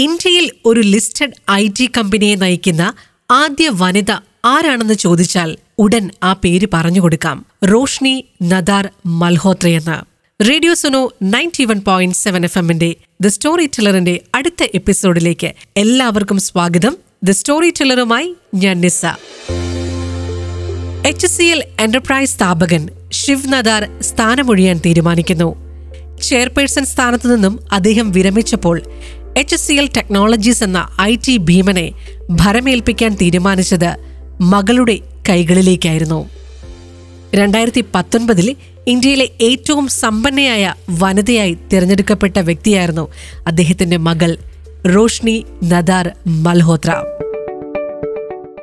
ഇന്ത്യയിൽ ഒരു listed I T കമ്പനിയെ നയിക്കുന്ന ആദ്യ വനിത ആരാണെന്ന് ചോദിച്ചാൽ ഉടൻ ആ പേര് പറഞ്ഞു കൊടുക്കാം. Roshni Nadar മൽഹോത്രയെന്ന്. Radio Suno ninety one point seven F എമ്മിന്റെ ദ സ്റ്റോറി ടെല്ലറിന്റെ അടുത്ത എപ്പിസോഡിലേക്ക് എല്ലാവർക്കും സ്വാഗതം. ദ സ്റ്റോറി ടെല്ലറുമായി ഞാൻ Nissa H C L enterprise സ്ഥാപകൻ ശിവ് നദാർ സ്ഥാനമൊഴിയാൻ തീരുമാനിക്കുന്നു. ചെയർപേഴ്സൺ സ്ഥാനത്തു നിന്നും അദ്ദേഹം വിരമിച്ചപ്പോൾ എച്ച് സി എൽ ടെക്നോളജീസ് എന്ന ഐ ടി ഭീമനെ ഭരമേൽപ്പിക്കാൻ തീരുമാനിച്ചത് മകളുടെ കൈകളിലേക്കായിരുന്നു. രണ്ടായിരത്തി പത്തൊൻപതിൽ ഇന്ത്യയിലെ ഏറ്റവും സമ്പന്നയായ വനിതയായി തിരഞ്ഞെടുക്കപ്പെട്ട വ്യക്തിയായിരുന്നു അദ്ദേഹത്തിന്റെ മകൾ റോഷ്നി നദാർ മൽഹോത്ര.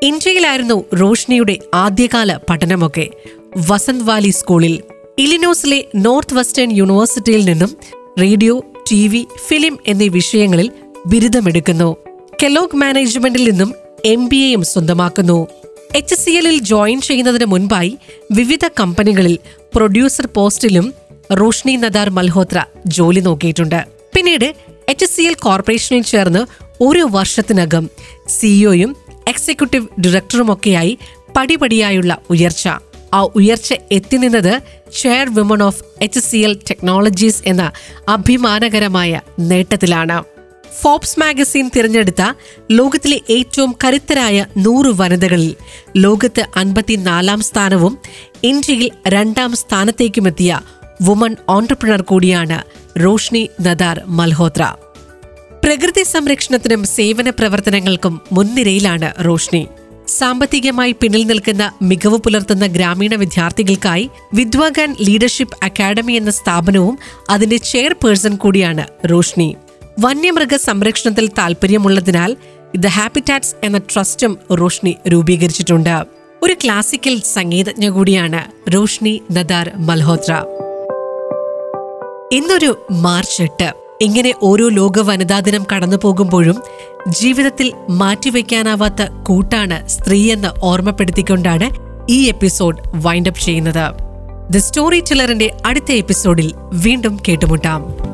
ഇന്ത്യയിലായിരുന്നു റോഷ്നിയുടെ ആദ്യകാല പഠനമൊക്കെ. വസന്ത് വാലി സ്കൂളിൽ ഇലിനോസിലെ നോർത്ത് വെസ്റ്റേൺ യൂണിവേഴ്സിറ്റിയിൽ നിന്നും റേഡിയോ ടി വി ഫിലിം എന്നീ വിഷയങ്ങളിൽ ബിരുദമെടുക്കുന്നു. കെലോഗ് മാനേജ്മെന്റിൽ നിന്നും എം ബി എയും സ്വന്തമാക്കുന്നു. എച്ച് സി എല്ലിൽ ജോയിൻ ചെയ്യുന്നതിന് മുൻപായി വിവിധ കമ്പനികളിൽ പ്രൊഡ്യൂസർ പോസ്റ്റിലും റോഷ്നി നദാർ മൽഹോത്ര ജോലി നോക്കിയിട്ടുണ്ട്. പിന്നീട് എച്ച് സി എൽ കോർപ്പറേഷനിൽ ചേർന്ന് ഒരു വർഷത്തിനകം സിഇഒയും എക്സിക്യൂട്ടീവ് ഡയറക്ടറുമൊക്കെയായി പടിപടിയായുള്ള ഉയർച്ച. ആ ഉയർച്ച എത്തിനിന്നത് chairwoman of H C L technologies എന്ന അഭിമാനകരമായ നേട്ടത്തിലാണ്. ഫോബ്സ് മാഗസിൻ തിരഞ്ഞെടുത്ത ലോകത്തിലെ ഏറ്റവും കരുത്തരായ നൂറ് വനിതകളിൽ ലോകത്ത് അൻപത്തിനാലാം സ്ഥാനവും ഇന്ത്യയിൽ രണ്ടാം സ്ഥാനത്തേക്കുമെത്തിയ വുമൺ ഓണ്ടർപ്രണർ കൂടിയാണ് റോഷ്നി നദാർ മൽഹോത്ര. പ്രകൃതി സംരക്ഷണത്തിനും സേവന പ്രവർത്തനങ്ങൾക്കും മുൻനിരയിലാണ് റോഷ്നി. സാമ്പത്തികമായി പിന്നിൽ നിൽക്കുന്ന മികവ് പുലർത്തുന്ന ഗ്രാമീണ വിദ്യാർത്ഥികൾക്കായി വിദ്വാഗാൻ ലീഡർഷിപ്പ് അക്കാദമി എന്ന സ്ഥാപനവും അതിന്റെ ചെയർപേഴ്സൺ കൂടിയാണ് റോഷ്നി. വന്യമൃഗ സംരക്ഷണത്തിൽ താല്പര്യമുള്ളതിനാൽ ദ ഹാബിറ്റാറ്റ്സ് എന്ന ട്രസ്റ്റും റോഷ്നി രൂപീകരിച്ചിട്ടുണ്ട്. ഒരു ക്ലാസിക്കൽ സംഗീതജ്ഞ കൂടിയാണ് റോഷ്നി നദാർ മൽഹോത്ര. ഇന്നൊരു മാർച്ച് എട്ട് ഇങ്ങനെ ഓരോ ലോക വനിതാ ദിനം കടന്നു പോകുമ്പോഴും ജീവിതത്തിൽ മാറ്റിവെക്കാനാവാത്ത കൂട്ടാണ് സ്ത്രീയെന്ന് ഓർമ്മപ്പെടുത്തിക്കൊണ്ടാണ് ഈ എപ്പിസോഡ് വൈൻഡപ്പ് ചെയ്യുന്നത്. ദ സ്റ്റോറി ടെല്ലറിന്റെ അടുത്ത എപ്പിസോഡിൽ വീണ്ടും കേട്ടുമുട്ടാം.